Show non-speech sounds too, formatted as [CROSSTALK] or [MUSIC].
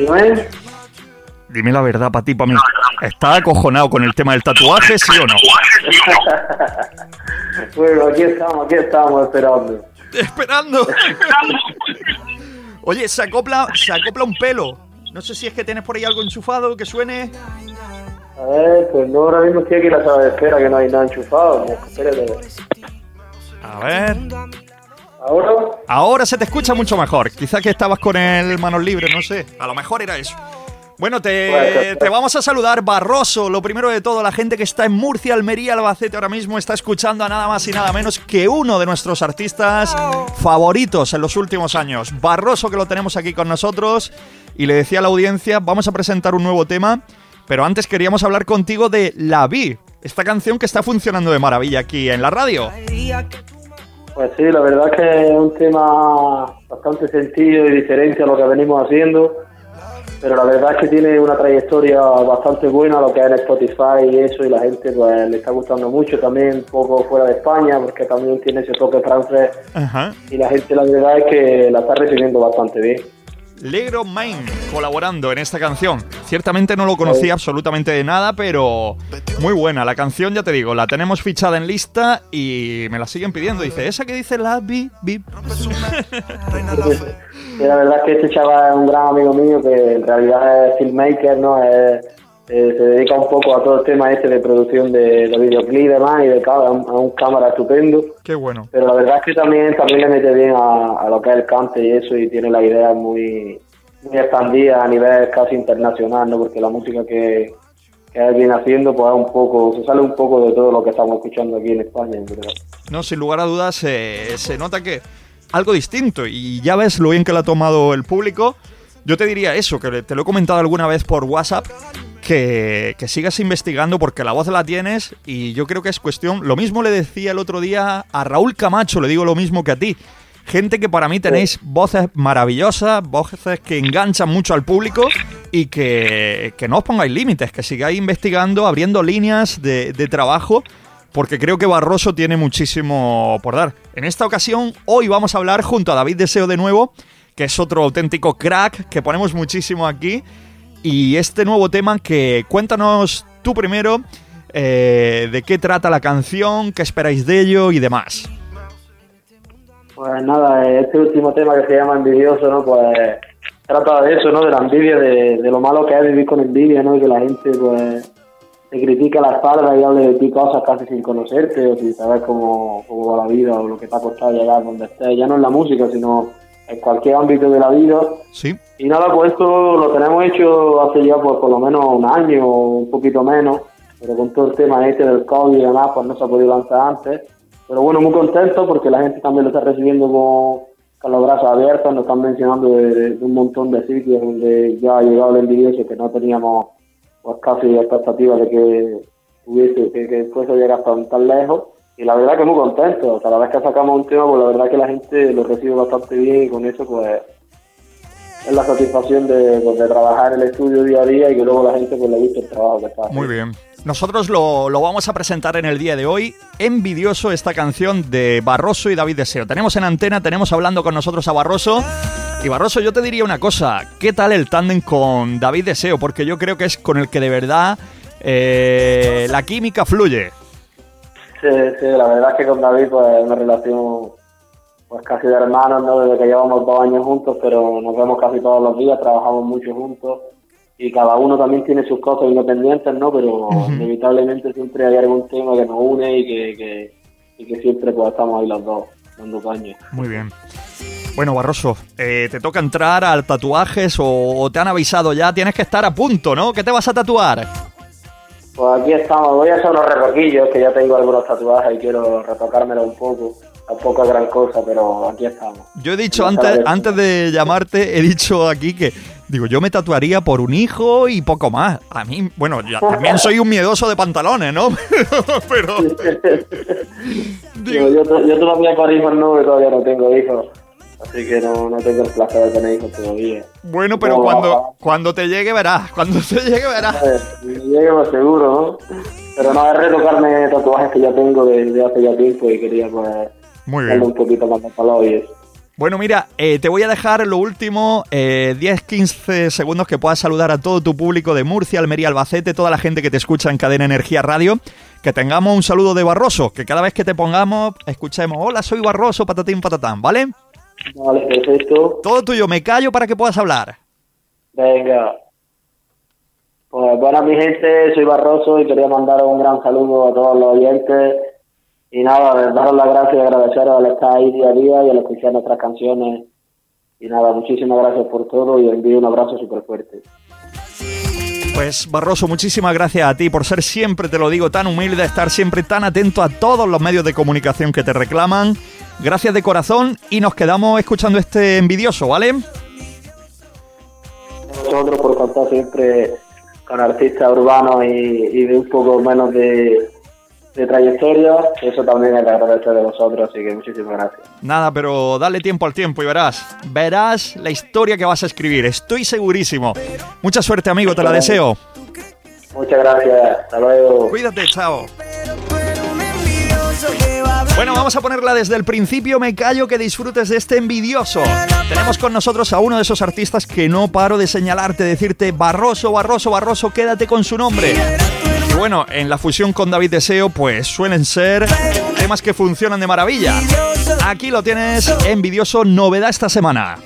Dime. Dime la verdad, para ti, para mí. ¿Estás acojonado con el tema del tatuaje, sí o no? [LAUGHS] bueno, aquí estamos, aquí estamos esperando. Esperando. [LAUGHS] Oye, se acopla, se acopla un pelo. No sé si es que tienes por ahí algo enchufado que suene. A ver, pues no, ahora mismo estoy aquí en la sala de espera que no hay nada enchufado. Espérate. A ver. ¿Ahora? Ahora se te escucha mucho mejor. Quizás que estabas con el manos libres, no sé. A lo mejor era eso. Bueno, te, te vamos a saludar, Barroso. Lo primero de todo, la gente que está en Murcia, Almería, Albacete ahora mismo está escuchando a nada más y nada menos que uno de nuestros artistas favoritos en los últimos años. Barroso, que lo tenemos aquí con nosotros. Y le decía a la audiencia, vamos a presentar un nuevo tema. Pero antes queríamos hablar contigo de La Vi, esta canción que está funcionando de maravilla aquí en la radio. Pues sí, la verdad es que es un tema bastante sencillo y diferente a lo que venimos haciendo, pero la verdad es que tiene una trayectoria bastante buena lo que es en Spotify y eso, y la gente pues le está gustando mucho también, un poco fuera de España, porque también tiene ese toque francés, Ajá. y la gente la verdad es que la está recibiendo bastante bien. Legro Main colaborando en esta canción. Ciertamente no lo conocía absolutamente de nada, pero muy buena. La canción, ya te digo, la tenemos fichada en lista y me la siguen pidiendo. Dice, esa que dice la bi, bi. La verdad es que este chaval es un gran amigo mío que en realidad es filmmaker, ¿no? Es- eh, se dedica un poco a todo el tema este de producción de, de videoclip y demás y de cada a un, a un cámara estupendo. Qué bueno. Pero la verdad es que también, también le mete bien a, a lo que es el cante y eso y tiene la idea muy, muy expandida a nivel casi internacional, ¿no? Porque la música que, que él viene haciendo pues es un poco, se sale un poco de todo lo que estamos escuchando aquí en España, en verdad. No, sin lugar a dudas, eh, se nota que algo distinto. Y ya ves lo bien que lo ha tomado el público. Yo te diría eso, que te lo he comentado alguna vez por WhatsApp, que, que sigas investigando porque la voz la tienes y yo creo que es cuestión... Lo mismo le decía el otro día a Raúl Camacho, le digo lo mismo que a ti. Gente que para mí tenéis voces maravillosas, voces que enganchan mucho al público y que, que no os pongáis límites, que sigáis investigando, abriendo líneas de, de trabajo, porque creo que Barroso tiene muchísimo por dar. En esta ocasión, hoy vamos a hablar junto a David Deseo de nuevo, que es otro auténtico crack que ponemos muchísimo aquí. Y este nuevo tema que cuéntanos tú primero eh, de qué trata la canción, qué esperáis de ello y demás. Pues nada, este último tema que se llama Envidioso, ¿no? Pues trata de eso, ¿no? De la envidia, de, de lo malo que es vivir con envidia, ¿no? Y que la gente, pues, te critique a la espalda y hable de ti cosas casi sin conocerte o sin saber cómo, cómo va la vida o lo que te ha costado llegar donde estés. Ya no en la música, sino en cualquier ámbito de la vida. Sí, Y nada, pues esto lo tenemos hecho hace ya pues, por lo menos un año o un poquito menos, pero con todo el tema este del COVID y demás, pues no se ha podido lanzar antes. Pero bueno, muy contento porque la gente también lo está recibiendo con, con los brazos abiertos, nos están mencionando de, un montón de sitios donde ya ha llegado el envidioso que no teníamos pues casi expectativas de que hubiese, que, que fuese llegar tan, tan lejos. Y la verdad que muy contento, cada vez que sacamos un tema, pues la verdad que la gente lo recibe bastante bien y con eso pues es la satisfacción de, pues, de trabajar en el estudio día a día y que luego la gente pues le guste el trabajo que está muy bien. Nosotros lo, lo vamos a presentar en el día de hoy. Envidioso esta canción de Barroso y David Deseo. Tenemos en antena, tenemos hablando con nosotros a Barroso. Y Barroso, yo te diría una cosa. ¿Qué tal el tándem con David Deseo? Porque yo creo que es con el que de verdad eh, la química fluye. Sí, sí, la verdad es que con David pues es una relación pues casi de hermanos, ¿no? Desde que llevamos dos años juntos, pero nos vemos casi todos los días, trabajamos mucho juntos y cada uno también tiene sus cosas independientes, ¿no? Pero inevitablemente siempre hay algún tema que nos une y que, que, y que siempre pues estamos ahí los dos dando caña. Muy bien. Bueno, Barroso, eh, te toca entrar al tatuajes o, o te han avisado ya. Tienes que estar a punto, ¿no? ¿Qué te vas a tatuar? Pues aquí estamos, voy a hacer unos retoquillos, que ya tengo algunos tatuajes y quiero retocármelo un poco. Tampoco es gran cosa, pero aquí estamos. Yo he dicho antes, antes de llamarte, he dicho aquí que, digo, yo me tatuaría por un hijo y poco más. A mí, bueno, ya también soy un miedoso de pantalones, ¿no? [LAUGHS] Pero, [LAUGHS] Yo, yo, to- yo todavía por hijos no, todavía no tengo hijos. Así que no, no tengo el placer de tener hijos todavía. bueno, pero No, cuando, cuando te llegue verás, cuando [LAUGHS] te llegue verás. Eh, Llegue más seguro, ¿no? Pero no, es retocarme tatuajes que ya tengo desde hace ya tiempo y quería pues Muy darle un poquito más de color y eso. Bueno, mira, eh, te voy a dejar lo último, 10-15 eh, segundos que puedas saludar a todo tu público de Murcia, Almería, Albacete, toda la gente que te escucha en Cadena Energía Radio. Que tengamos un saludo de Barroso, que cada vez que te pongamos, escuchemos, hola, soy Barroso, patatín, patatán, ¿vale? Vale, perfecto. Todo tuyo, me callo para que puedas hablar. Venga. Pues bueno, mi gente, soy Barroso y quería mandar un gran saludo a todos los oyentes y nada, daros las gracias y agradeceros al estar ahí día a día y al escuchar nuestras canciones. Y nada, muchísimas gracias por todo y envío un abrazo súper fuerte. Pues Barroso, muchísimas gracias a ti por ser siempre, te lo digo, tan humilde, estar siempre tan atento a todos los medios de comunicación que te reclaman. Gracias de corazón y nos quedamos escuchando este envidioso, ¿vale? Nosotros por contar siempre con artistas urbanos y de un poco menos de, de trayectoria, eso también es de agradecer de vosotros, así que muchísimas gracias. Nada, pero dale tiempo al tiempo y verás, verás la historia que vas a escribir, estoy segurísimo. Mucha suerte, amigo, te la deseo. Muchas gracias, hasta luego. Cuídate, chao. Bueno, vamos a ponerla desde el principio. Me callo que disfrutes de este envidioso. Tenemos con nosotros a uno de esos artistas que no paro de señalarte, decirte Barroso, Barroso, Barroso, quédate con su nombre bueno, en la fusión con David Deseo, pues suelen ser temas que funcionan de maravilla. Aquí lo tienes, envidioso, novedad esta semana.